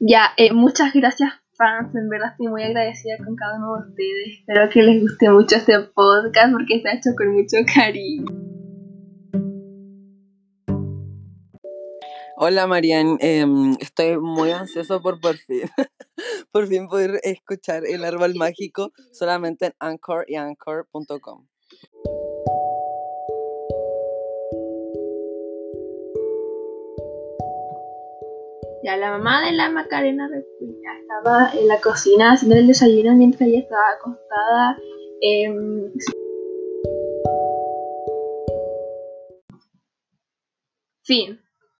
Ya, eh, muchas gracias fans, en verdad estoy muy agradecida con cada uno de ustedes. Espero que les guste mucho este podcast porque está hecho con mucho cariño. Hola Marian, em, estoy muy ansioso por por fin, por fin poder escuchar el árbol mágico solamente en Anchor y Anchor.com. Ya, la mamá de la Macarena estaba en la cocina haciendo el desayuno mientras ella estaba acostada. em, fin.